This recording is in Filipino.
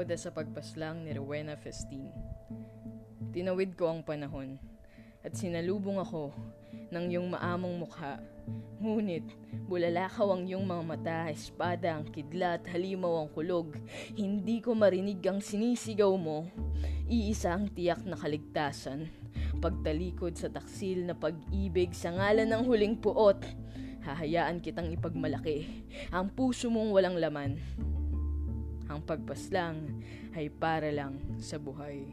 Barkada sa pagpaslang ni Rowena Festin. Tinawid ko ang panahon at sinalubong ako ng iyong maamong mukha. Ngunit, bulalakaw ang iyong mga mata, espada ang kidlat, halimaw ang kulog. Hindi ko marinig ang sinisigaw mo. Iisa ang tiyak na kaligtasan. Pagtalikod sa taksil na pag-ibig sa ngalan ng huling puot. Hahayaan kitang ipagmalaki ang puso mong walang laman. Ang pagpaslang ay para lang sa buhay.